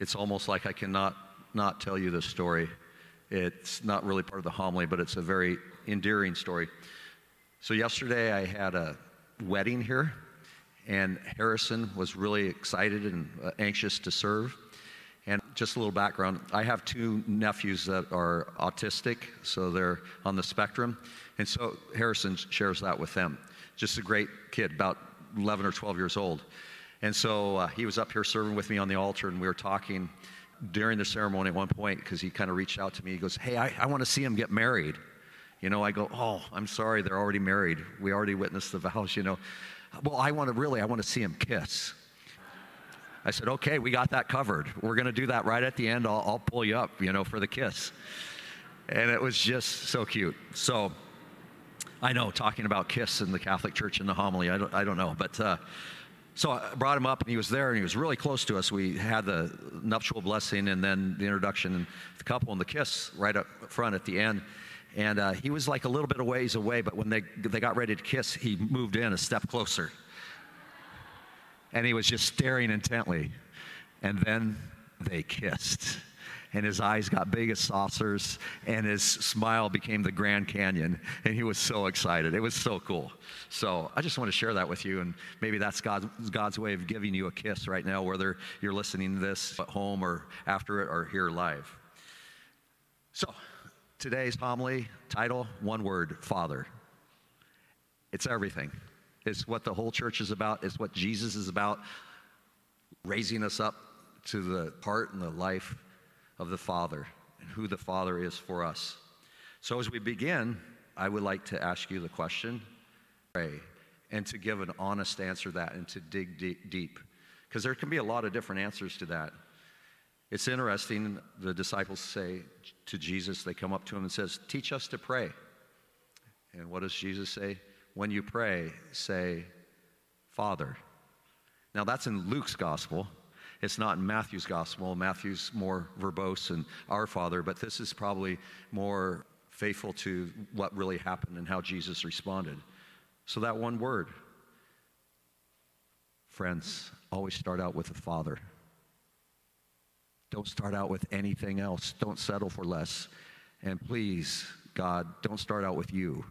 It's almost like I cannot not tell you this story. It's not really part of the homily, but it's a very endearing story. So, yesterday I had a wedding here, and Harrison was really excited and uh, anxious to serve. And just a little background I have two nephews that are autistic, so they're on the spectrum. And so Harrison shares that with them. Just a great kid, about 11 or 12 years old. And so uh, he was up here serving with me on the altar, and we were talking during the ceremony at one point because he kind of reached out to me. He goes, Hey, I, I want to see him get married. You know, I go, Oh, I'm sorry, they're already married. We already witnessed the vows, you know. Well, I want to really, I want to see him kiss. I said, okay, we got that covered. We're going to do that right at the end. I'll, I'll, pull you up, you know, for the kiss. And it was just so cute. So I know, talking about kiss in the Catholic Church in the homily, I don't, I don't know. But uh, so I brought him up, and he was there, and he was really close to us. We had the nuptial blessing and then the introduction, and the couple and the kiss right up front at the end. And uh, he was like a little bit of ways away, but when they, they got ready to kiss, he moved in a step closer and he was just staring intently. And then they kissed. And his eyes got big as saucers, and his smile became the Grand Canyon. And he was so excited. It was so cool. So I just want to share that with you. And maybe that's God's, God's way of giving you a kiss right now, whether you're listening to this at home or after it or here live. So today's homily title one word Father. It's everything. It's what the whole church is about. It's what Jesus is about, raising us up to the part and the life of the Father and who the Father is for us. So as we begin, I would like to ask you the question, pray, and to give an honest answer to that and to dig deep. Because there can be a lot of different answers to that. It's interesting, the disciples say to Jesus, they come up to him and says, teach us to pray. And what does Jesus say? when you pray, say, Father. Now, that's in Luke's gospel. It's not in Matthew's gospel. Matthew's more verbose and our Father, but this is probably more faithful to what really happened and how Jesus responded. So, that one word, friends, always start out with the Father. Don't start out with anything else. Don't settle for less. And please, God, don't start out with you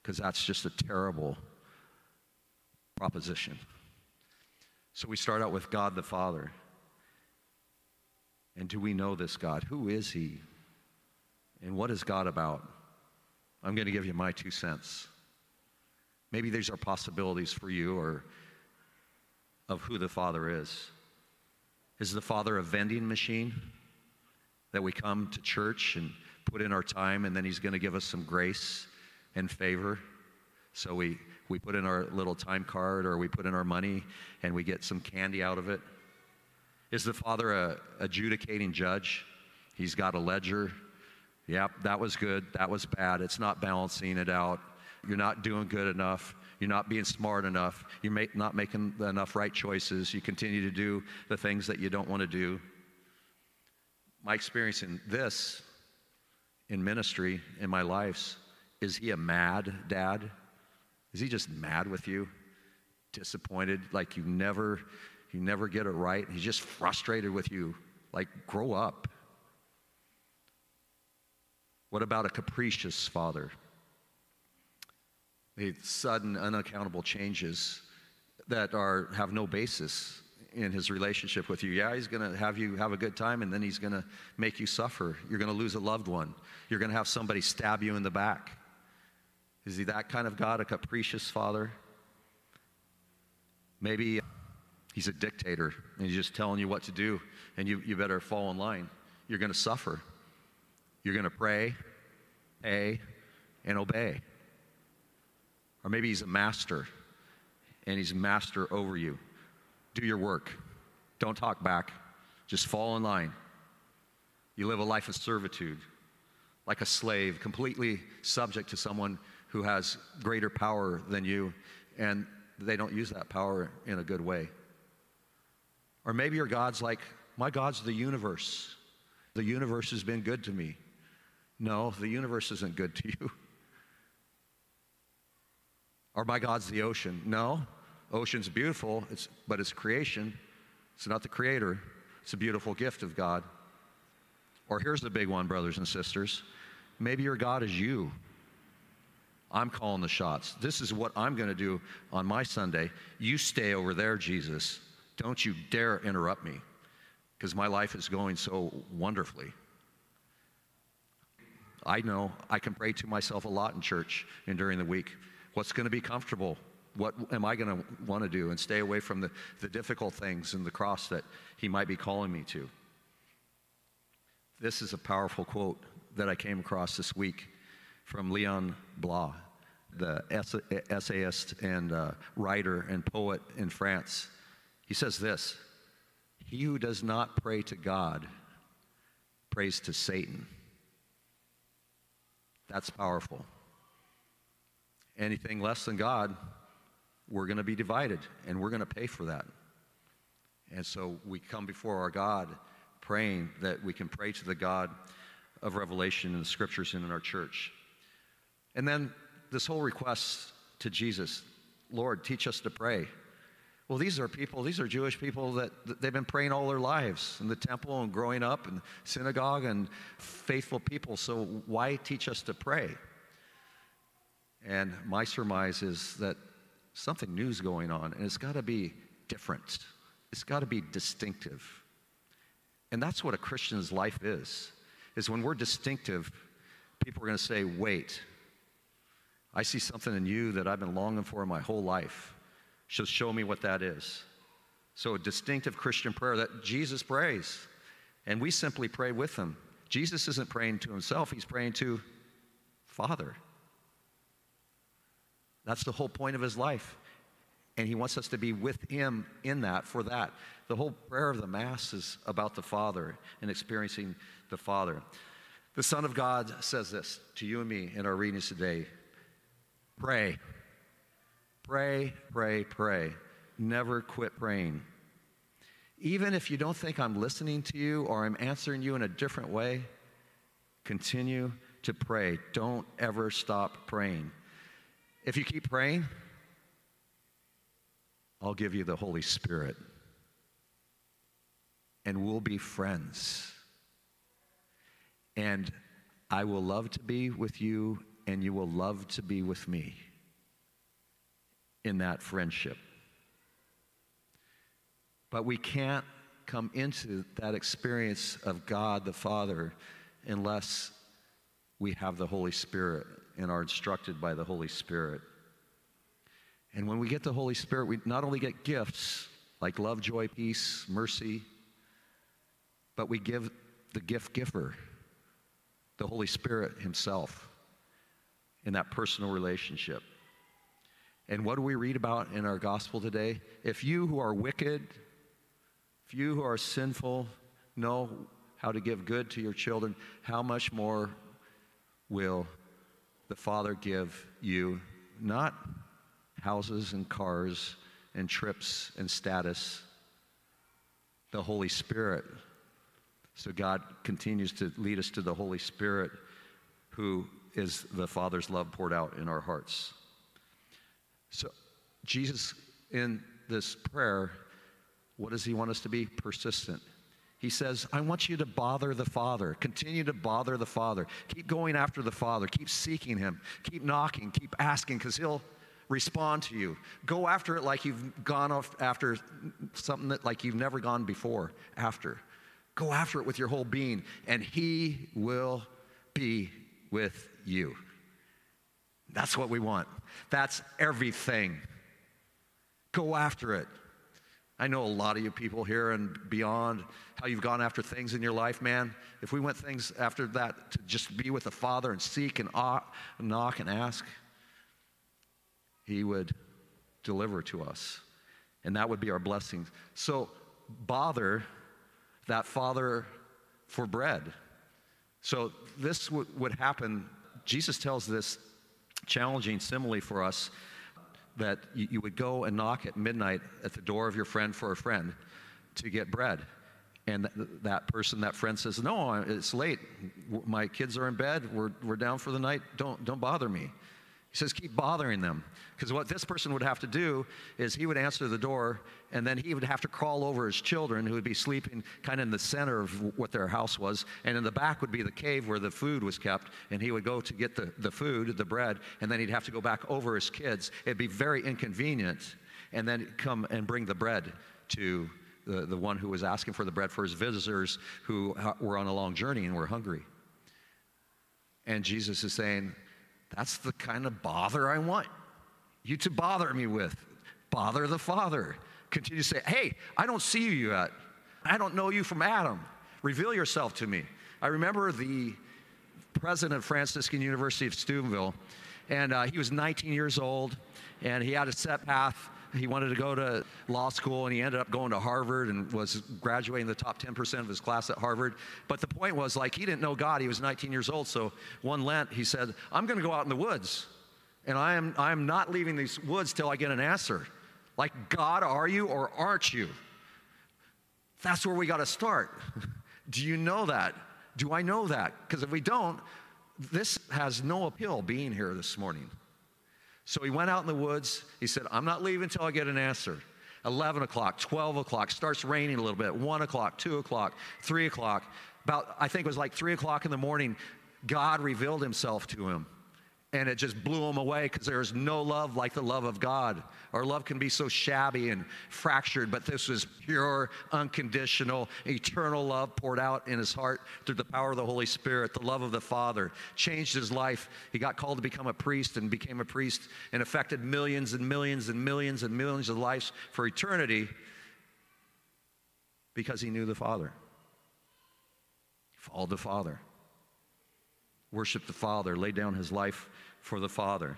because that's just a terrible proposition. So we start out with God the Father. And do we know this God? Who is He? And what is God about? I'm going to give you my two cents. Maybe these are possibilities for you or of who the Father is. Is the Father a vending machine that we come to church and put in our time and then He's going to give us some grace and favor. So we, we put in our little time card or we put in our money and we get some candy out of it. Is the Father a adjudicating judge? He's got a ledger. Yep, that was good. That was bad. It's not balancing it out. You're not doing good enough. You're not being smart enough. You're not making enough right choices. You continue to do the things that you don't want to do. My experience in this, in ministry, in my life, is he a mad dad? Is he just mad with you? Disappointed, like you never you never get it right? He's just frustrated with you. Like grow up. What about a capricious father? The sudden, unaccountable changes that are have no basis in his relationship with you. Yeah, he's going to have you have a good time and then he's going to make you suffer. You're going to lose a loved one. You're going to have somebody stab you in the back. Is he that kind of God, a capricious father? Maybe he's a dictator and he's just telling you what to do and you, you better fall in line. You're going to suffer. You're going to pray, pay, and obey. Or maybe he's a master and he's master over you. Do your work. Don't talk back. Just fall in line. You live a life of servitude, like a slave, completely subject to someone who has greater power than you, and they don't use that power in a good way. Or maybe your God's like, my God's the universe. The universe has been good to me. No, the universe isn't good to you. Or my God's the ocean. No, ocean's beautiful, it's, but it's creation. It's not the creator. It's a beautiful gift of God. Or here's the big one, brothers and sisters. Maybe your God is you. I'm calling the shots. This is what I'm going to do on my Sunday. You stay over there, Jesus. Don't you dare interrupt me because my life is going so wonderfully. I know I can pray to myself a lot in church and during the week. What's going to be comfortable? What am I going to want to do? And stay away from the, the difficult things and the cross that He might be calling me to. This is a powerful quote that I came across this week from Leon Bloy, the essayist and uh, writer and poet in France. He says this He who does not pray to God prays to Satan. That's powerful. Anything less than God, we're going to be divided, and we're going to pay for that. And so we come before our God praying that we can pray to the God of revelation in the scriptures and in our church. And then this whole request to Jesus Lord, teach us to pray. Well, these are people, these are Jewish people that, that, they've been praying all their lives in the temple and growing up in synagogue and faithful people. So why teach us to pray? And my surmise is that something new is going on, and it's got to be different. It's got to be distinctive. And that's what a Christian's life is. Is when we're distinctive, people are going to say, "Wait, I see something in you that I've been longing for my whole life." She'll show me what that is. So, a distinctive Christian prayer that Jesus prays, and we simply pray with him. Jesus isn't praying to himself, he's praying to Father. That's the whole point of his life. And he wants us to be with him in that for that. The whole prayer of the Mass is about the Father and experiencing the Father. The Son of God says this to you and me in our readings today pray. Pray, pray, pray. Never quit praying. Even if you don't think I'm listening to you or I'm answering you in a different way, continue to pray. Don't ever stop praying. If you keep praying, I'll give you the Holy Spirit. And we'll be friends. And I will love to be with you, and you will love to be with me in that friendship. But we can't come into that experience of God the Father unless we have the Holy Spirit and are instructed by the Holy Spirit. And when we get the Holy Spirit, we not only get gifts like love, joy, peace, mercy, but we give the gift giver, the Holy Spirit Himself, in that personal relationship. And what do we read about in our gospel today? If you who are wicked, if you who are sinful know how to give good to your children, how much more will the Father give you not houses and cars and trips and status, the Holy Spirit. So God continues to lead us to the Holy Spirit, who is the Father's love poured out in our hearts. So, Jesus, in this prayer, what does he want us to be? Persistent. He says, I want you to bother the Father. Continue to bother the Father. Keep going after the Father. Keep seeking Him. Keep knocking. Keep asking because He'll respond to you. Go after it like you've gone off after something that like you've never gone before after. Go after it with your whole being, and He will be with you. That's what we want. That's everything. Go after it. I know a lot of you people here and beyond how you've gone after things in your life, man. If we went things after that to just be with the Father and seek and knock and ask, He would deliver to us. And that would be our blessing. So bother that Father for bread. So this w- would happen. Jesus tells this challenging simile for us that you, you would go and knock at midnight at the door of your friend for a friend to get bread. And th- that person, that friend says, No, it's late. My kids are in bed. We're, we're down for the night. Don't, don't bother me. He says, keep bothering them. Because what this person would have to do is he would answer the door, and then he would have to crawl over his children who would be sleeping kind of in the center of what their house was. And in the back would be the cave where the food was kept. And he would go to get the, the food, the bread, and then he'd have to go back over his kids. It'd be very inconvenient. And then come and bring the bread to the, the one who was asking for the bread for his visitors who uh, were on a long journey and were hungry. And Jesus is saying, That's the kind of bother I want you to bother me with. Bother the Father. Continue to say, Hey, I don't see you yet. I don't know you from Adam. Reveal yourself to me. I remember the president of Franciscan University of Steubenville, and uh, he was 19 years old, and he had a set path he wanted to go to law school and he ended up going to Harvard and was graduating the top 10% of his class at Harvard. But the point was, like, he didn't know God. He was 19 years old. So one Lent, he said, I'm going to go out in the woods and I am, I am not leaving these woods till I get an answer. Like, God, are you or aren't you? That's where we got to start. Do you know that? Do I know that? Because if we don't, this has no appeal being here this morning. So he went out in the woods. He said, I'm not leaving until I get an answer. 11 o'clock, 12 o'clock, starts raining a little bit, 1 o'clock, 2 o'clock, 3 o'clock. About, I think it was like 3 o'clock in the morning, God revealed himself to him and it just blew him away because there's no love like the love of God. Our love can be so shabby and fractured, but this was pure, unconditional, eternal love poured out in his heart through the power of the Holy Spirit. The love of the Father changed his life. He got called to become a priest and became a priest and affected millions and millions and millions and millions of lives for eternity because he knew the Father. He followed the Father worshiped the Father, laid down his life for the Father.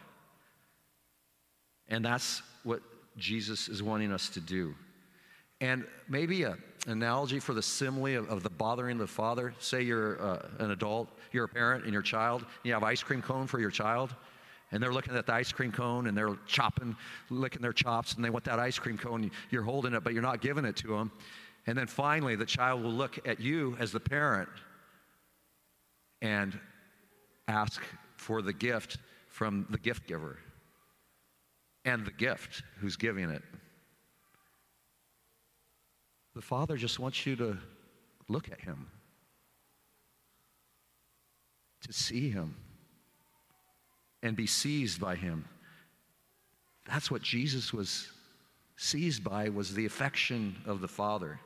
And that's what Jesus is wanting us to do. And maybe an analogy for the simile of, of the bothering the father. Say you're uh, an adult, you're a parent, and your child, you have ice cream cone for your child, and they're looking at the ice cream cone and they're chopping, licking their chops, and they want that ice cream cone. You're holding it, but you're not giving it to them. And then finally, the child will look at you as the parent and ask for the gift from the gift giver and the gift who's giving it. The Father just wants you to look at Him, to see Him, and be seized by Him. That's what Jesus was seized by was the affection of the Father.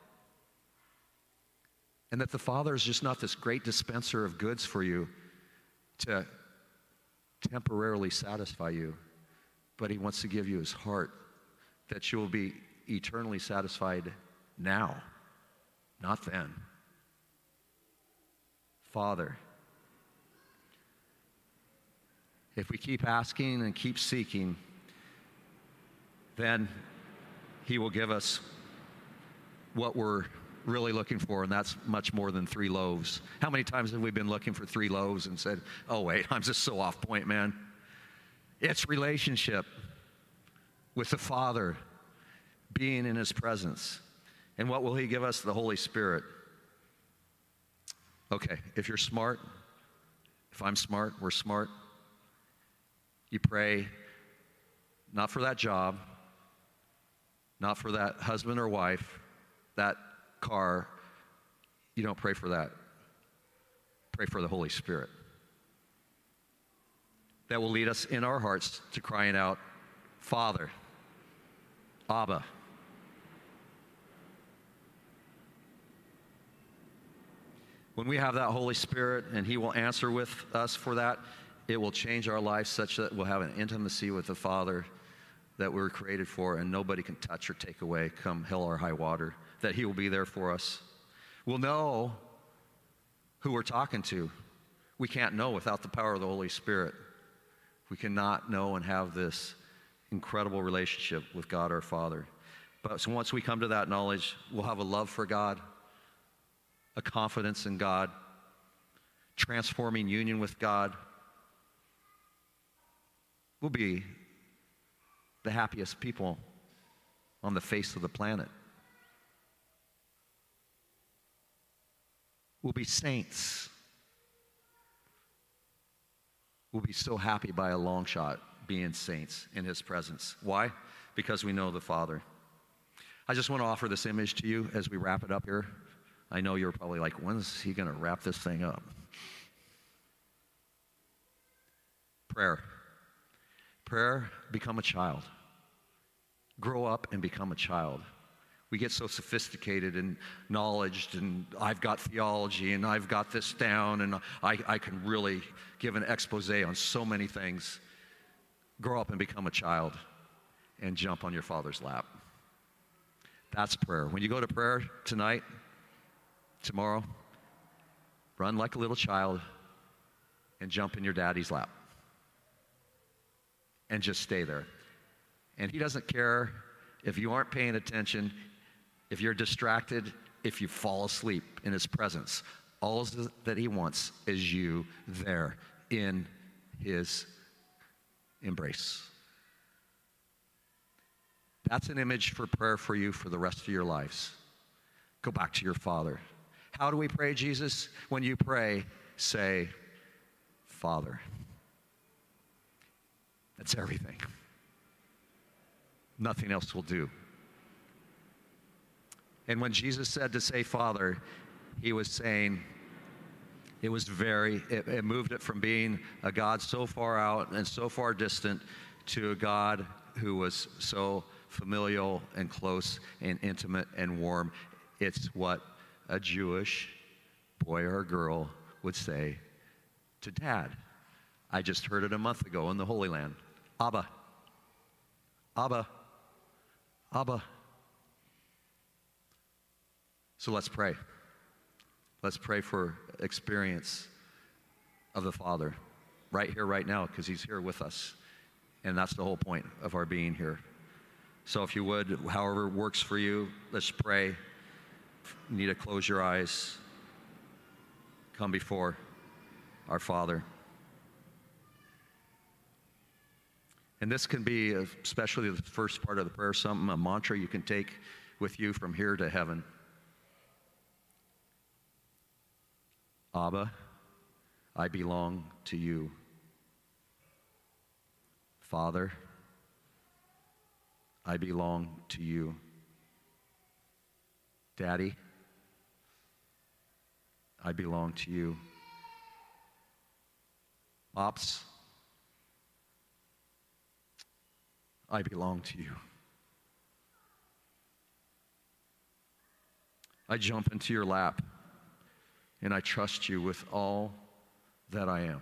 And that the Father is just not this great dispenser of goods for you to temporarily satisfy you, but He wants to give you His heart that you will be eternally satisfied now, not then. Father, if we keep asking and keep seeking, then He will give us what we're really looking for, and that's much more than three loaves. How many times have we been looking for three loaves and said, oh, wait, I'm just so off point, man? It's relationship with the Father, being in His presence. And what will He give us? The Holy Spirit. Okay, if you're smart, if I'm smart, we're smart. You pray not for that job, not for that husband or wife, that car, you don't pray for that. Pray for the Holy Spirit. That will lead us in our hearts to crying out, Father, Abba. When we have that Holy Spirit and He will answer with us for that, it will change our lives such that we'll have an intimacy with the Father that we were created for, and nobody can touch or take away come hell or high water that He will be there for us. We'll know who we're talking to. We can't know without the power of the Holy Spirit. We cannot know and have this incredible relationship with God our Father. But so once we come to that knowledge, we'll have a love for God, a confidence in God, transforming union with God. We'll be the happiest people on the face of the planet. Will be saints. We'll be so happy by a long shot being saints in His presence. Why? Because we know the Father. I just want to offer this image to you as we wrap it up here. I know you're probably like, when's he going to wrap this thing up? Prayer. Prayer, become a child. Grow up and become a child. We get so sophisticated and knowledged, and I've got theology, and I've got this down, and I, I can really give an expose on so many things. Grow up and become a child and jump on your father's lap. That's prayer. When you go to prayer tonight, tomorrow, run like a little child and jump in your daddy's lap. And just stay there. And he doesn't care if you aren't paying attention, if you're distracted, if you fall asleep in his presence. All that he wants is you there in his embrace. That's an image for prayer for you for the rest of your lives. Go back to your Father. How do we pray, Jesus? When you pray, say, Father. That's everything. Nothing else will do. And when Jesus said to say Father, he was saying, it was very, it, it, moved it from being a God so far out and so far distant to a God who was so familial and close and intimate and warm. It's what a Jewish boy or girl would say to dad. I just heard it a month ago in the Holy Land. Abba. Abba. Abba. So let's pray. Let's pray for experience of the Father right here, right now, because He's here with us. And that's the whole point of our being here. So if you would, however works for you, let's pray. You need to close your eyes. Come before our Father. And this can be, especially the first part of the prayer, something, a mantra you can take with you from here to heaven. Abba, I belong to you. Father, I belong to you. Daddy, I belong to you. Pops, I belong to you. I jump into your lap and I trust you with all that I am.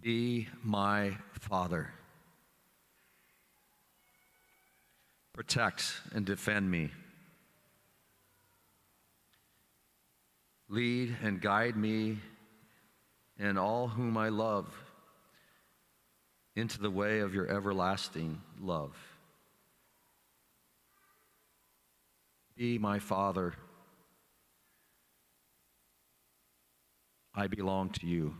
Be my Father. Protect and defend me. Lead and guide me and all whom I love into the way of your everlasting love. Be my Father. I belong to you.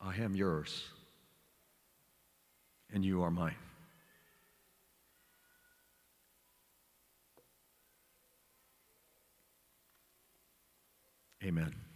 I am yours and you are mine. Amen.